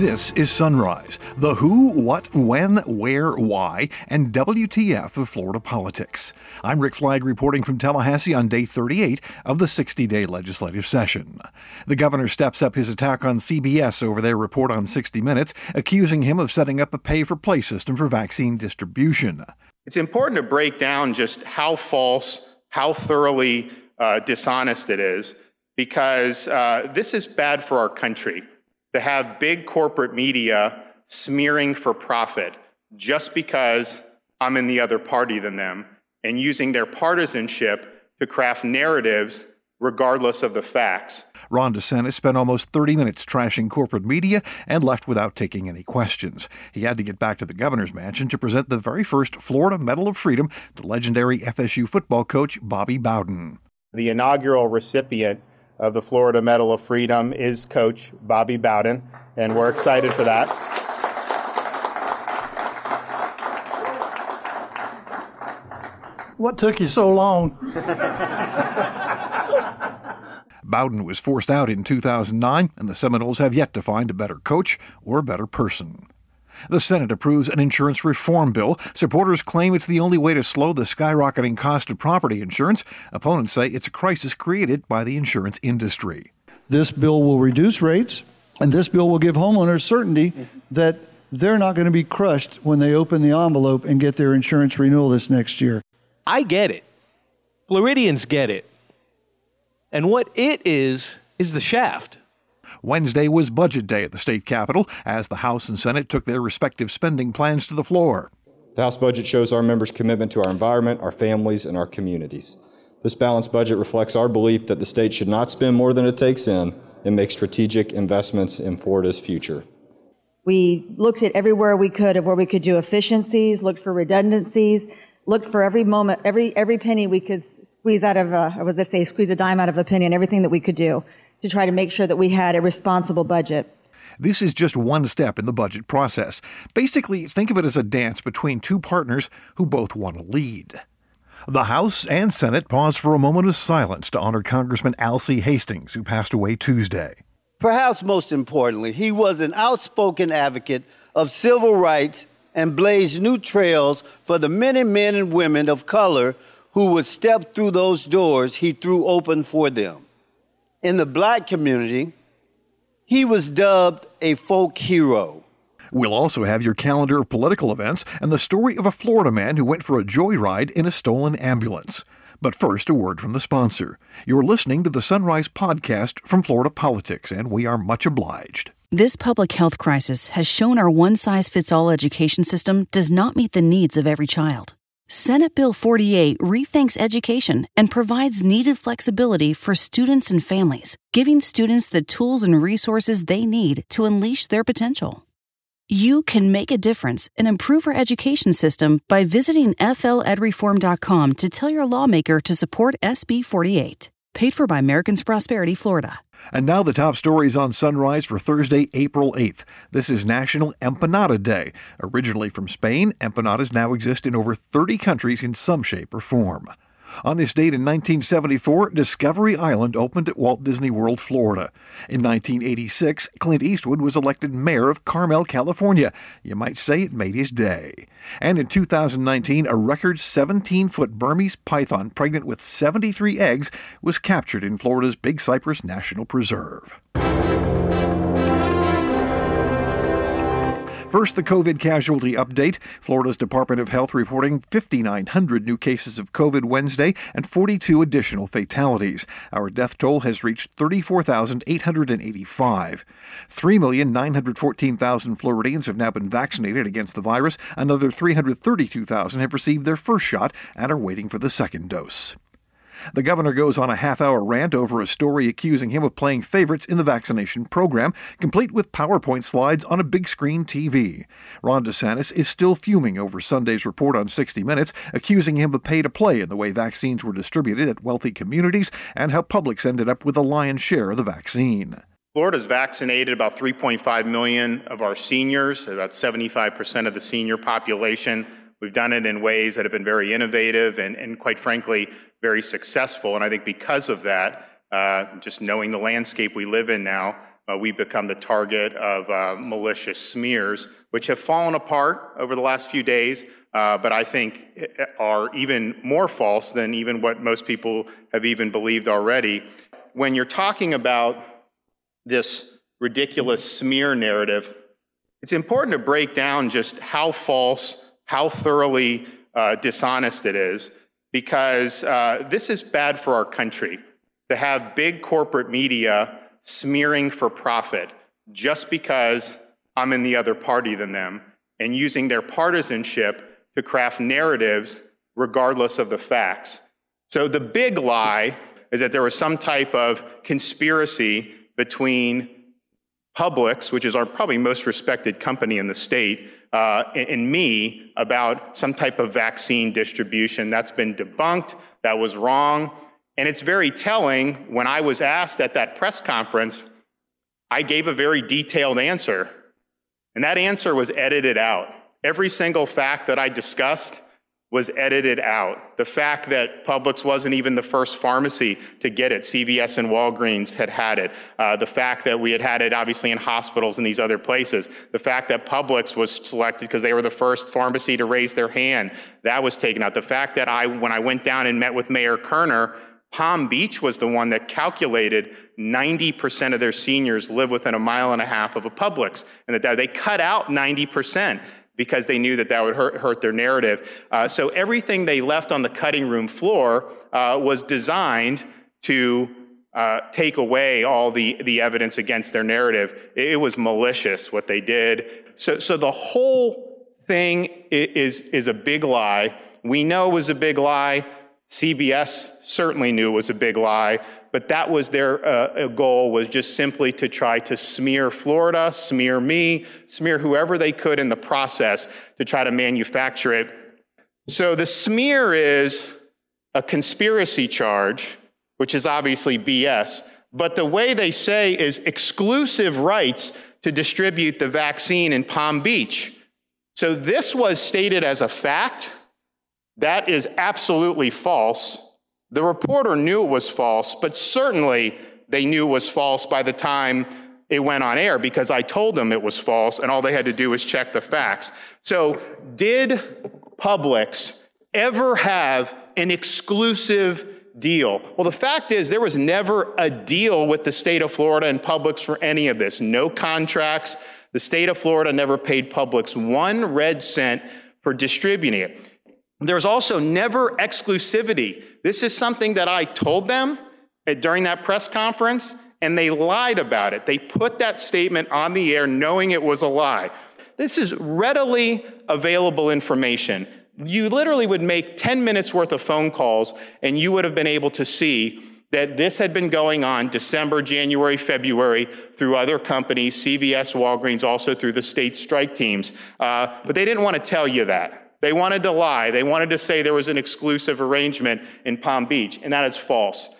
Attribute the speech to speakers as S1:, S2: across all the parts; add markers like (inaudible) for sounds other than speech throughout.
S1: This is Sunrise, the who, what, when, where, why, and WTF of Florida politics. I'm Rick Flagg reporting from Tallahassee on day 38 of the 60 day legislative session. The governor steps up his attack on CBS over their report on 60 Minutes, accusing him of setting up a pay for play system for vaccine distribution.
S2: It's important to break down just how false, how thoroughly uh, dishonest it is, because uh, this is bad for our country to have big corporate media smearing for profit just because I'm in the other party than them and using their partisanship to craft narratives regardless of the facts.
S1: Ron DeSantis spent almost 30 minutes trashing corporate media and left without taking any questions. He had to get back to the governor's mansion to present the very first Florida Medal of Freedom to legendary FSU football coach Bobby Bowden.
S2: The inaugural recipient of the Florida Medal of Freedom is Coach Bobby Bowden, and we're excited for that.
S3: What took you so long?
S1: Bowden was forced out in 2009, and the Seminoles have yet to find a better coach or a better person. The Senate approves an insurance reform bill. Supporters claim it's the only way to slow the skyrocketing cost of property insurance. Opponents say it's a crisis created by the insurance industry.
S3: This bill will reduce rates, and this bill will give homeowners certainty that they're not going to be crushed when they open the envelope and get their insurance renewal this next year.
S4: I get it. Floridians get it. And what it is, is the shaft.
S1: Wednesday was budget day at the state capitol as the House and Senate took their respective spending plans to the floor.
S5: The House budget shows our members' commitment to our environment, our families, and our communities. This balanced budget reflects our belief that the state should not spend more than it takes in and make strategic investments in Florida's future.
S6: We looked at everywhere we could of where we could do efficiencies, looked for redundancies, looked for every moment, every every penny we could squeeze out of, uh, a, was I say, squeeze a dime out of a penny, and everything that we could do to try to make sure that we had a responsible budget.
S1: This is just one step in the budget process. Basically, think of it as a dance between two partners who both want to lead. The House and Senate pause for a moment of silence to honor Congressman Alcee Hastings, who passed away Tuesday.
S7: Perhaps most importantly, he was an outspoken advocate of civil rights and blazed new trails for the many men and women of color who would step through those doors he threw open for them in the black community, he was dubbed a folk hero.
S1: We'll also have your calendar of political events and the story of a Florida man who went for a joyride in a stolen ambulance. But first, a word from the sponsor. You're listening to the Sunrise Podcast from Florida Politics, and we are much obliged.
S8: This public health crisis has shown our one size fits all education system does not meet the needs of every child. Senate Bill 48 rethinks education and provides needed flexibility for students and families, giving students the tools and resources they need to unleash their potential. You can make a difference and improve our education system by visiting fledreform.com to tell your lawmaker to support SB 48. Paid for by Americans Prosperity, Florida.
S1: And now the top stories on Sunrise for Thursday, April 8th. This is National Empanada Day. Originally from Spain, empanadas now exist in over 30 countries in some shape or form. On this date in 1974, Discovery Island opened at Walt Disney World, Florida. In 1986, Clint Eastwood was elected mayor of Carmel, California. You might say it made his day. And in 2019, a record 17 foot Burmese python pregnant with 73 eggs was captured in Florida's Big Cypress National Preserve. First, the COVID casualty update. Florida's Department of Health reporting 5,900 new cases of COVID Wednesday and 42 additional fatalities. Our death toll has reached 34,885. 3,914,000 Floridians have now been vaccinated against the virus. Another 332,000 have received their first shot and are waiting for the second dose. The governor goes on a half hour rant over a story accusing him of playing favorites in the vaccination program, complete with PowerPoint slides on a big screen TV. Ron DeSantis is still fuming over Sunday's report on 60 Minutes, accusing him of pay to play in the way vaccines were distributed at wealthy communities and how Publix ended up with a lion's share of the vaccine.
S2: Florida's vaccinated about 3.5 million of our seniors, about 75% of the senior population. We've done it in ways that have been very innovative and, and quite frankly, very successful. And I think because of that, uh, just knowing the landscape we live in now, uh, we become the target of uh, malicious smears, which have fallen apart over the last few days, uh, but I think are even more false than even what most people have even believed already. When you're talking about this ridiculous smear narrative, it's important to break down just how false, how thoroughly uh, dishonest it is, because uh, this is bad for our country to have big corporate media smearing for profit just because I'm in the other party than them and using their partisanship to craft narratives regardless of the facts. So the big lie is that there was some type of conspiracy between Publix, which is our probably most respected company in the state, uh, me about some type of vaccine distribution. That's been debunked. That was wrong. And it's very telling when I was asked at that press conference, I gave a very detailed answer. And that answer was edited out. Every single fact that I discussed was edited out. The fact that Publix wasn't even the first pharmacy to get it, CVS and Walgreens had had it. Uh, the fact that we had had it obviously in hospitals and these other places. The fact that Publix was selected because they were the first pharmacy to raise their hand, that was taken out. The fact that I, when I went down and met with Mayor Kerner, Palm Beach was the one that calculated 90% of their seniors live within a mile and a half of a Publix, and that they cut out 90% because they knew that that would hurt, hurt their narrative. Uh, so everything they left on the cutting room floor uh, was designed to uh, take away all the, the evidence against their narrative. It, it, was malicious what they did. So, so the whole thing is, is a big lie. We know it was a big lie. CBS certainly knew it was a big lie, but that was their uh, goal was just simply to try to smear Florida, smear me, smear whoever they could in the process to try to manufacture it. So the smear is a conspiracy charge, which is obviously BS, but the way they say is exclusive rights to distribute the vaccine in Palm Beach. So this was stated as a fact that is absolutely false. The reporter knew it was false, but certainly they knew it was false by the time it went on air because I told them it was false and all they had to do was check the facts. So, did Publix ever have an exclusive deal? Well, the fact is, there was never a deal with the state of Florida and Publix for any of this. No contracts. The state of Florida never paid Publix one red cent for distributing it. There's also never exclusivity. This is something that I told them during that press conference, and they lied about it. They put that statement on the air knowing it was a lie. This is readily available information. You literally would make 10 minutes worth of phone calls, and you would have been able to see that this had been going on December, January, February through other companies, CVS, Walgreens, also through the state strike teams. Uh, but they didn't want to tell you that. They wanted to lie. They wanted to say there was an exclusive arrangement in Palm Beach, and that is false.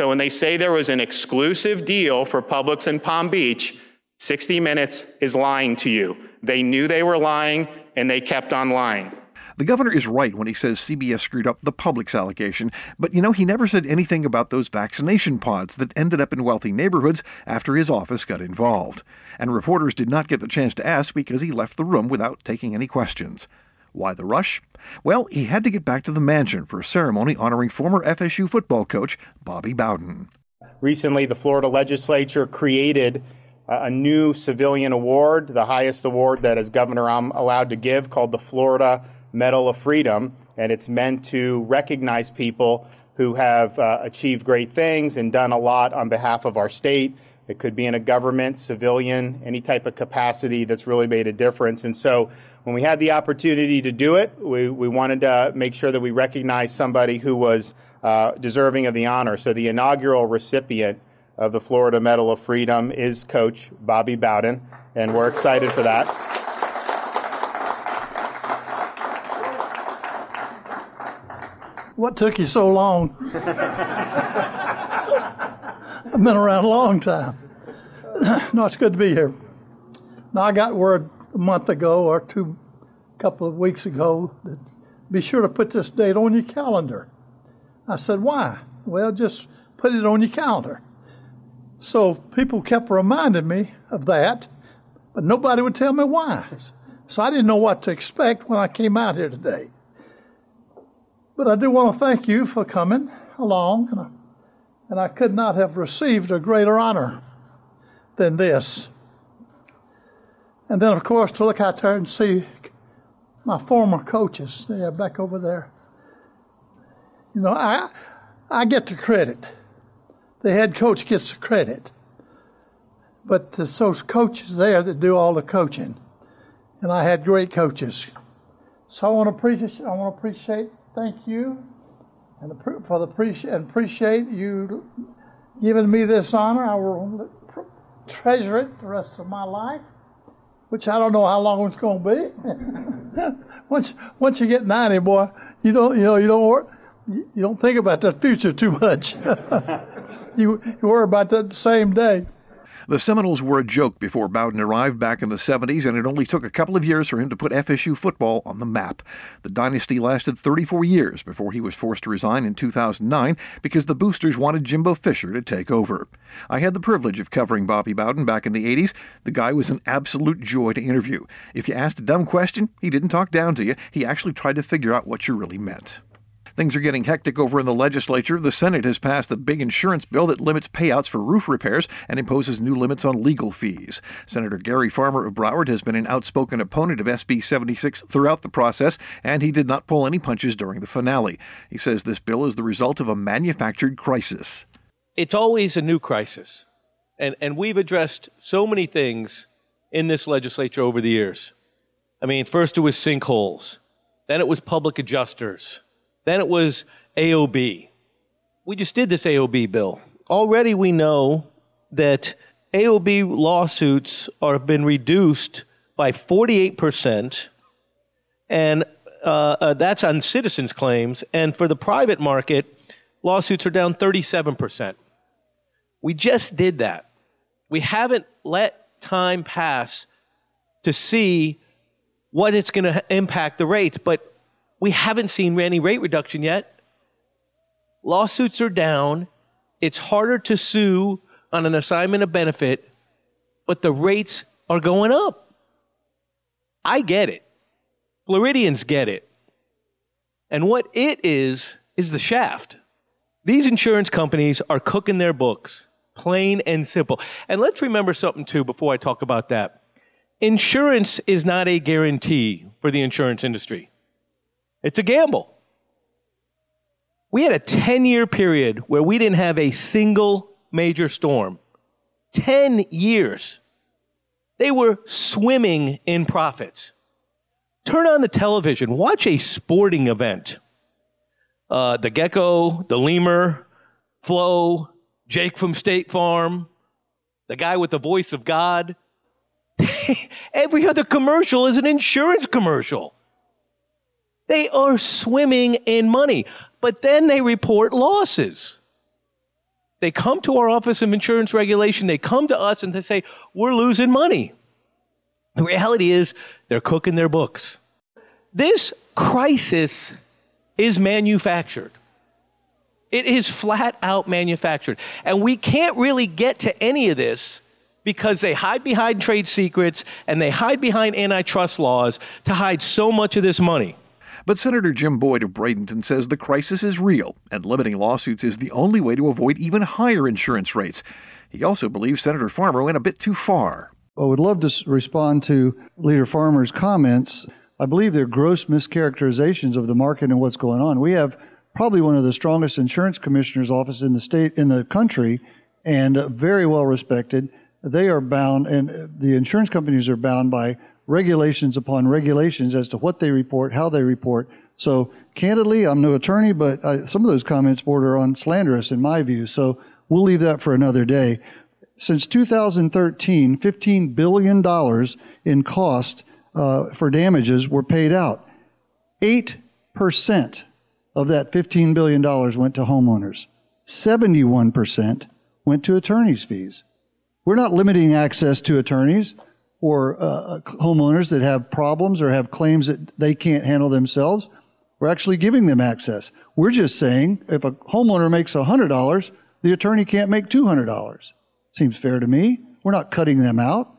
S2: So when they say there was an exclusive deal for Publix in Palm Beach, 60 Minutes is lying to you. They knew they were lying, and they kept on lying.
S1: The governor is right when he says CBS screwed up the Publix allocation, but you know, he never said anything about those vaccination pods that ended up in wealthy neighborhoods after his office got involved. And reporters did not get the chance to ask because he left the room without taking any questions. Why the rush? Well, he had to get back to the mansion for a ceremony honoring former FSU football coach Bobby Bowden.
S2: Recently, the Florida legislature created a new civilian award, the highest award that as governor I'm allowed to give, called the Florida Medal of Freedom. And it's meant to recognize people who have uh, achieved great things and done a lot on behalf of our state. It could be in a government, civilian, any type of capacity that's really made a difference. And so when we had the opportunity to do it, we, we wanted to make sure that we recognized somebody who was uh, deserving of the honor. So the inaugural recipient of the Florida Medal of Freedom is Coach Bobby Bowden, and we're excited for that.
S9: What took you so long? I've been around a long time. (clears throat) no, it's good to be here. Now, I got word a month ago or two, couple of weeks ago, that be sure to put this date on your calendar. I said, why? Well, just put it on your calendar. So people kept reminding me of that, but nobody would tell me why. So I didn't know what to expect when I came out here today. But I do want to thank you for coming along, and I, and I could not have received a greater honor than this. And then, of course, to look out there and see my former coaches, they are back over there. You know, I, I get the credit. The head coach gets the credit. But it's those coaches there that do all the coaching. And I had great coaches. So I want to appreciate, I want to appreciate, thank you, and for the appreciate and appreciate you giving me this honor. I will treasure it the rest of my life which I don't know how long it's going to be. (laughs) once once you get 90, boy, you don't you know you don't worry, you don't think about the future too much. (laughs) you, you worry about that the same day.
S1: The Seminoles were a joke before Bowden arrived back in the 70s, and it only took a couple of years for him to put FSU football on the map. The dynasty lasted 34 years before he was forced to resign in 2009 because the boosters wanted Jimbo Fisher to take over. I had the privilege of covering Bobby Bowden back in the 80s. The guy was an absolute joy to interview. If you asked a dumb question, he didn't talk down to you, he actually tried to figure out what you really meant. Things are getting hectic over in the legislature. The Senate has passed a big insurance bill that limits payouts for roof repairs and imposes new limits on legal fees. Senator Gary Farmer of Broward has been an outspoken opponent of SB 76 throughout the process, and he did not pull any punches during the finale. He says this bill is the result of a manufactured crisis.
S4: It's always a new crisis. And, and we've addressed so many things in this legislature over the years. I mean, first it was sinkholes, then it was public adjusters. Then it was AOB. We just did this AOB bill. Already we know that AOB lawsuits are been reduced by 48%, and uh, uh, that's on citizens' claims. And for the private market, lawsuits are down 37%. We just did that. We haven't let time pass to see what it's going to impact the rates, but we haven't seen any rate reduction yet. Lawsuits are down. It's harder to sue on an assignment of benefit, but the rates are going up. I get it. Floridians get it. And what it is, is the shaft. These insurance companies are cooking their books, plain and simple. And let's remember something too before I talk about that. Insurance is not a guarantee for the insurance industry. It's a gamble. We had a 10 year period where we didn't have a single major storm. 10 years. They were swimming in profits. Turn on the television, watch a sporting event. Uh, the gecko, the lemur, Flo, Jake from State Farm, the guy with the voice of God. (laughs) Every other commercial is an insurance commercial. They are swimming in money, but then they report losses. They come to our Office of Insurance Regulation, they come to us and they say, We're losing money. The reality is, they're cooking their books. This crisis is manufactured. It is flat out manufactured. And we can't really get to any of this because they hide behind trade secrets and they hide behind antitrust laws to hide so much of this money.
S1: But Senator Jim Boyd of Bradenton says the crisis is real, and limiting lawsuits is the only way to avoid even higher insurance rates. He also believes Senator Farmer went a bit too far.
S3: I would love to respond to Leader Farmer's comments. I believe they're gross mischaracterizations of the market and what's going on. We have probably one of the strongest insurance commissioners' office in the state in the country, and very well respected. They are bound, and the insurance companies are bound by regulations upon regulations as to what they report, how they report. So, candidly, I'm no attorney, but I, some of those comments border on slanderous in my view. So, we'll leave that for another day. Since 2013, $15 billion in cost uh, for damages were paid out. 8% of that $15 billion went to homeowners, 71% went to attorney's fees. We're not limiting access to attorneys or uh, homeowners that have problems or have claims that they can't handle themselves, we're actually giving them access. We're just saying if a homeowner makes $100, the attorney can't make $200. Seems fair to me. We're not cutting them out.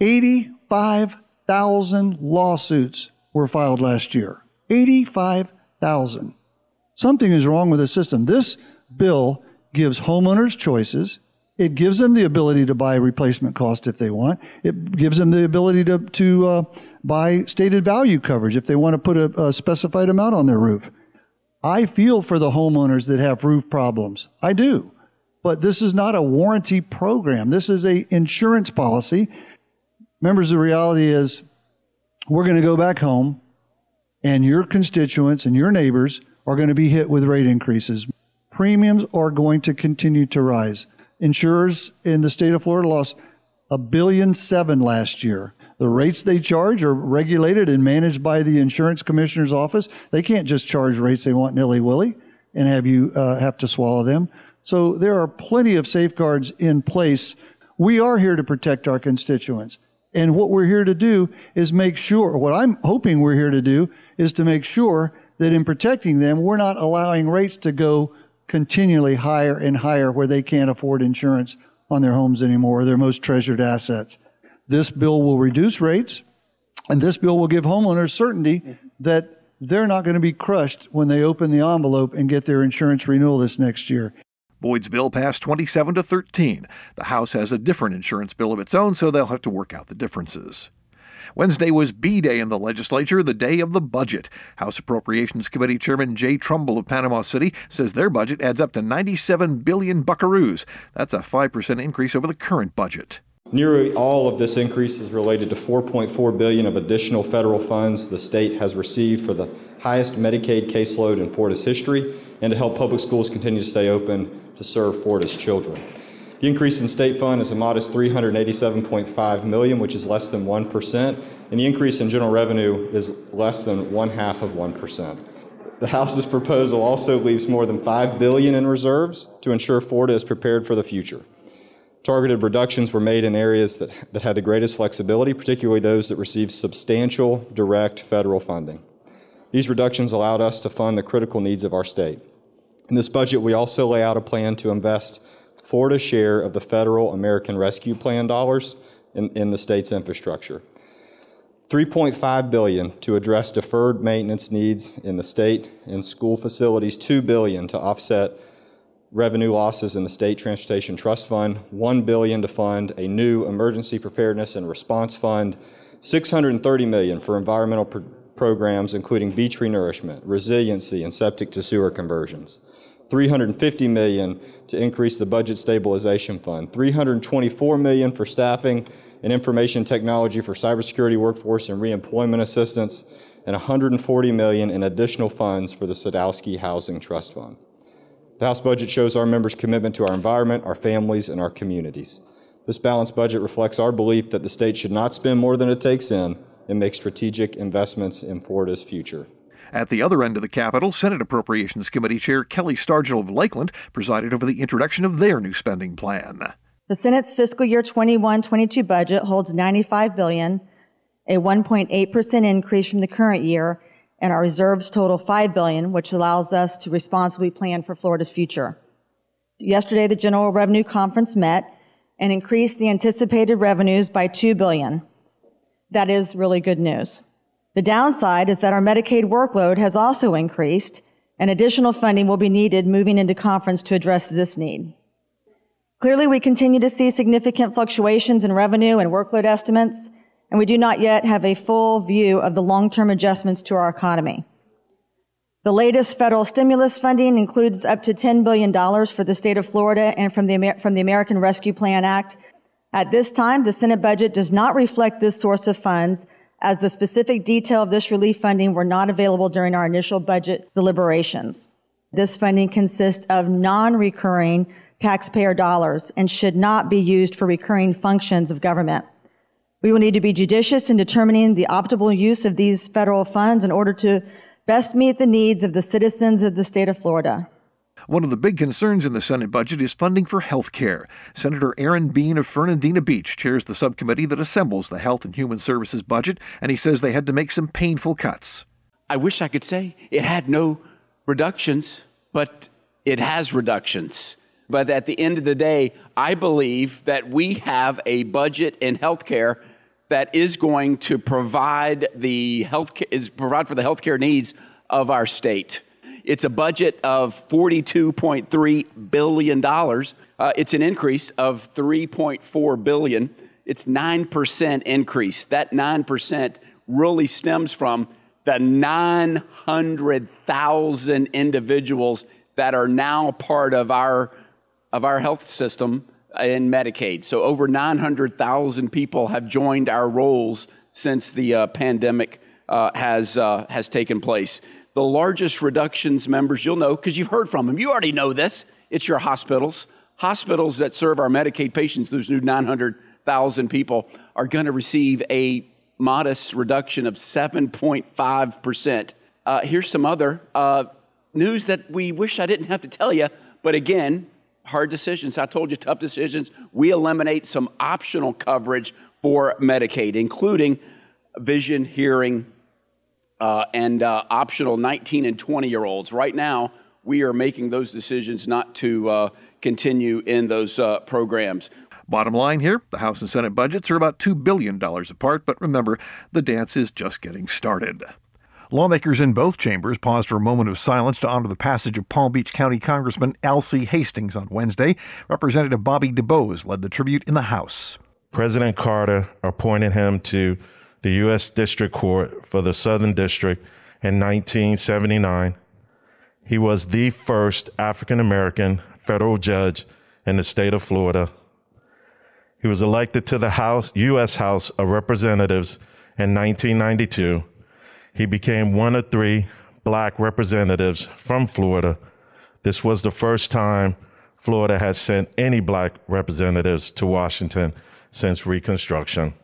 S3: 85,000 lawsuits were filed last year. 85,000. Something is wrong with the system. This bill gives homeowners choices. It gives them the ability to buy replacement cost if they want. It gives them the ability to, to uh, buy stated value coverage if they want to put a, a specified amount on their roof. I feel for the homeowners that have roof problems. I do. But this is not a warranty program. This is a insurance policy. Members, the reality is we're going to go back home and your constituents and your neighbors are going to be hit with rate increases. Premiums are going to continue to rise. Insurers in the state of Florida lost a billion seven last year. The rates they charge are regulated and managed by the insurance commissioner's office. They can't just charge rates they want nilly willy and have you uh, have to swallow them. So there are plenty of safeguards in place. We are here to protect our constituents. And what we're here to do is make sure, what I'm hoping we're here to do is to make sure that in protecting them, we're not allowing rates to go continually higher and higher where they can't afford insurance on their homes anymore, their most treasured assets. This bill will reduce rates, and this bill will give homeowners certainty that they're not going to be crushed when they open the envelope and get their insurance renewal this next year.
S1: Boyd's bill passed 27 to 13. The House has a different insurance bill of its own, so they'll have to work out the differences. Wednesday was B Day in the legislature, the day of the budget. House Appropriations Committee Chairman Jay Trumbull of Panama City says their budget adds up to 97 billion buckaroos. That's a 5% increase over the current budget.
S5: Nearly all of this increase is related to 4.4 billion of additional federal funds the state has received for the highest Medicaid caseload in Florida's history and to help public schools continue to stay open to serve Florida's children. The increase in state fund is a modest 387.5 million, which is less than 1%, and the increase in general revenue is less than one half of 1%. The House's proposal also leaves more than 5 billion in reserves to ensure Florida is prepared for the future. Targeted reductions were made in areas that, that had the greatest flexibility, particularly those that received substantial direct federal funding. These reductions allowed us to fund the critical needs of our state. In this budget, we also lay out a plan to invest Florida's share of the federal American Rescue Plan dollars in, in the state's infrastructure. 3.5 billion to address deferred maintenance needs in the state and school facilities, 2 billion to offset revenue losses in the state transportation trust fund, 1 billion to fund a new emergency preparedness and response fund, 630 million for environmental pr- programs including beach renourishment, resiliency and septic to sewer conversions. 350 million to increase the budget stabilization fund, 324 million for staffing and information technology for cybersecurity workforce and reemployment assistance, and 140 million in additional funds for the Sadowski Housing Trust Fund. The House budget shows our members' commitment to our environment, our families, and our communities. This balanced budget reflects our belief that the state should not spend more than it takes in and make strategic investments in Florida's future.
S1: At the other end of the Capitol, Senate Appropriations Committee Chair Kelli Stargel of Lakeland presided over the introduction of their new spending plan.
S6: The Senate's fiscal year 21-22 budget holds 95 billion, a 1.8% increase from the current year, and our reserves total 5 billion, which allows us to responsibly plan for Florida's future. Yesterday, the General Revenue Conference met and increased the anticipated revenues by 2 billion. That is really good news. The downside is that our Medicaid workload has also increased, and additional funding will be needed moving into conference to address this need. Clearly, we continue to see significant fluctuations in revenue and workload estimates, and we do not yet have a full view of the long-term adjustments to our economy. The latest federal stimulus funding includes up to $10 billion for the state of Florida and from the, Amer- from the American Rescue Plan Act. At this time, the Senate budget does not reflect this source of funds, as the specific detail of this relief funding were not available during our initial budget deliberations. This funding consists of non-recurring taxpayer dollars and should not be used for recurring functions of government. We will need to be judicious in determining the optimal use of these federal funds in order to best meet the needs of the citizens of the state of Florida.
S1: One of the big concerns in the Senate budget is funding for health care. Senator Aaron Bean of Fernandina Beach chairs the subcommittee that assembles the Health and Human Services budget, and he says they had to make some painful cuts.
S10: I wish I could say it had no reductions, but it has reductions. But at the end of the day, I believe that we have a budget in healthcare that is going to provide the health is provide for the healthcare needs of our state. It's a budget of $42.3 billion. Uh, it's an increase of $3.4 billion. It's 9% increase. That 9% really stems from the 900,000 individuals that are now part of our, of our health system in Medicaid. So over 900,000 people have joined our rolls since the uh, pandemic uh, has, uh, has taken place. The largest reductions members, you'll know because you've heard from them. You already know this. It's your hospitals. Hospitals that serve our Medicaid patients, those new 900,000 people, are going to receive a modest reduction of 7.5%. Uh, here's some other uh, news that we wish I didn't have to tell you, but again, hard decisions. I told you, tough decisions. We eliminate some optional coverage for Medicaid, including vision, hearing, uh, and uh, optional 19 and 20 year olds. Right now, we are making those decisions not to uh, continue in those uh, programs.
S1: Bottom line here the House and Senate budgets are about $2 billion apart, but remember, the dance is just getting started. Lawmakers in both chambers paused for a moment of silence to honor the passage of Palm Beach County Congressman Alcee Hastings on Wednesday. Representative Bobby DuBose led the tribute in the House.
S11: President Carter appointed him to the U.S. District Court for the Southern District in 1979. He was the first African American federal judge in the state of Florida. He was elected to the House, U.S. House of Representatives in 1992 he became one of three black representatives from Florida. This was the first time Florida has sent any black representatives to Washington since Reconstruction.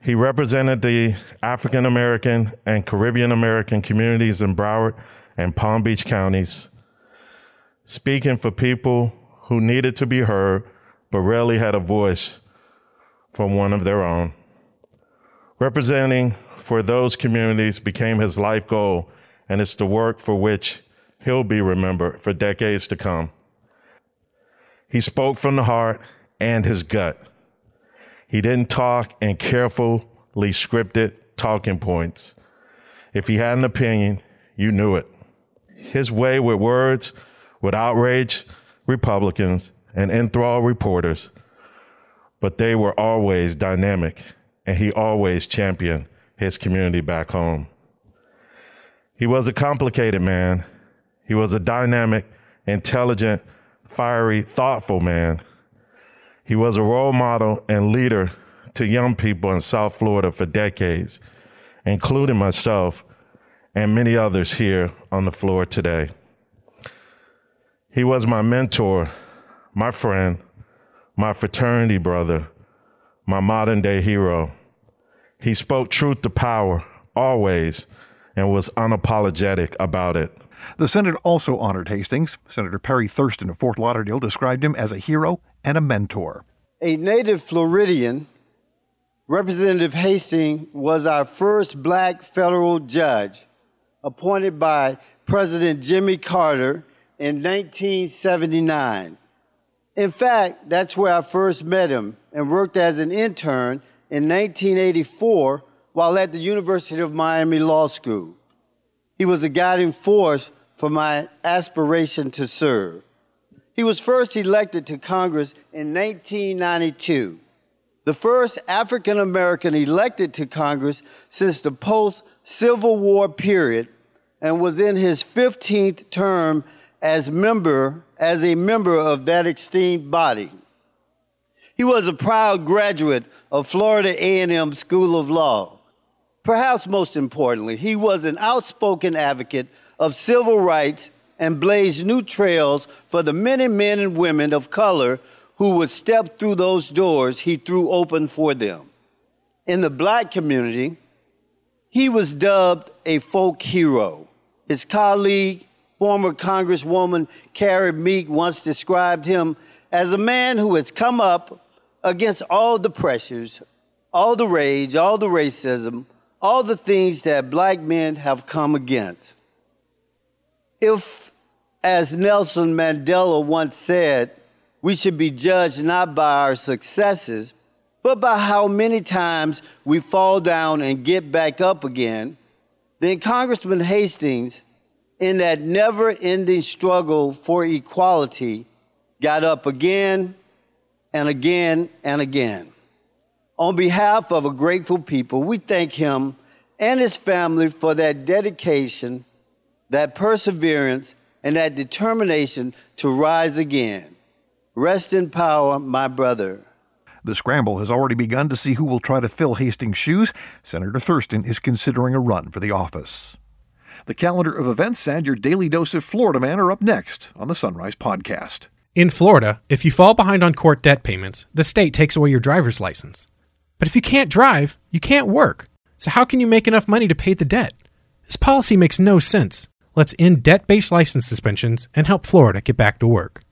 S11: He represented the African American and Caribbean American communities in Broward and Palm Beach counties, speaking for people who needed to be heard but rarely had a voice from one of their own. Representing for those communities became his life goal, and it's the work for which he'll be remembered for decades to come. He spoke from the heart and his gut. He didn't talk in carefully scripted talking points. If he had an opinion, you knew it. His way with words would outrage Republicans and enthrall reporters, but they were always dynamic and he always championed his community back home. He was a complicated man. He was a dynamic, intelligent, fiery, thoughtful man. He was a role model and leader to young people in South Florida for decades, including myself and many others here on the floor today. He was my mentor, my friend, my fraternity brother, my modern day hero. He spoke truth to power, always, and was unapologetic about it.
S1: The Senate also honored Hastings. Senator Perry Thurston of Fort Lauderdale described him as a hero and a mentor.
S7: A native Floridian, Representative Hastings was our first black federal judge, appointed by President Jimmy Carter in 1979. In fact, that's where I first met him and worked as an intern in 1984 while at the University of Miami Law School. He was a guiding force for my aspiration to serve. He was first elected to Congress in 1992, the first African American elected to Congress since the post Civil War period, and was in his 15th term as member as a member of that esteemed body. He was a proud graduate of Florida A&M School of Law. Perhaps most importantly, he was an outspoken advocate of civil rights and blazed new trails for the many men and women of color who would step through those doors he threw open for them. In the black community, he was dubbed a folk hero. His colleague, former Congresswoman Carrie Meek, once described him as a man who has come up against all the pressures, all the rage, all the racism, all the things that black men have come against. If As Nelson Mandela once said, we should be judged not by our successes, but by how many times we fall down and get back up again. Then Congressman Hastings, in that never ending struggle for equality, got up again and again and again. On behalf of a grateful people, we thank him and his family for that dedication, that perseverance, and that determination to rise again. Rest in power, my brother.
S1: The scramble has already begun to see who will try to fill Hastings' shoes. Senator Thurston is considering a run for the office. The calendar of events and your daily dose of Florida Man are up next on the Sunrise Podcast.
S12: In Florida, if you fall behind on court debt payments, the state takes away your driver's license. But if you can't drive, you can't work. So, how can you make enough money to pay the debt? This policy makes no sense. Let's end debt based license suspensions and help Florida get back to work.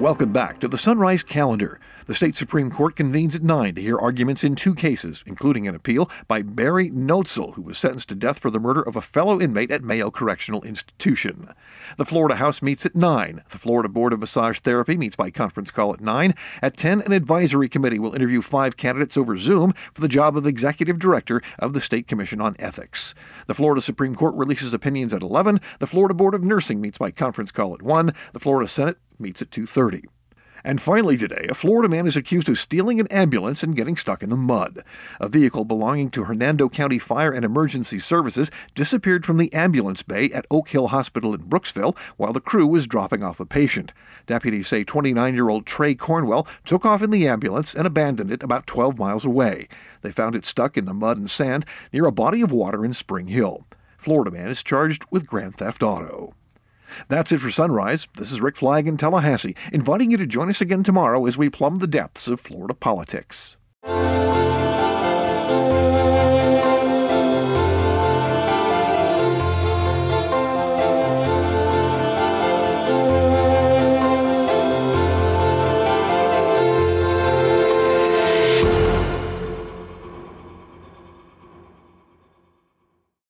S1: Welcome back to the Sunrise Calendar. The state Supreme Court convenes at 9 to hear arguments in two cases, including an appeal by Barry Noetzel, who was sentenced to death for the murder of a fellow inmate at Mayo Correctional Institution. The Florida House meets at 9. The Florida Board of Massage Therapy meets by conference call at 9. At 10, an advisory committee will interview five candidates over Zoom for the job of executive director of the State Commission on Ethics. The Florida Supreme Court releases opinions at 11. The Florida Board of Nursing meets by conference call at 1. The Florida Senate meets at 2:30. And finally today, a Florida man is accused of stealing an ambulance and getting stuck in the mud. A vehicle belonging to Hernando County Fire and Emergency Services disappeared from the ambulance bay at Oak Hill Hospital in Brooksville while the crew was dropping off a patient. Deputies say 29-year-old Trey Cornwell took off in the ambulance and abandoned it about 12 miles away. They found it stuck in the mud and sand near a body of water in Spring Hill. Florida man is charged with grand theft auto. That's it for Sunrise. This is Rick Flagg in Tallahassee, inviting you to join us again tomorrow as we plumb the depths of Florida politics.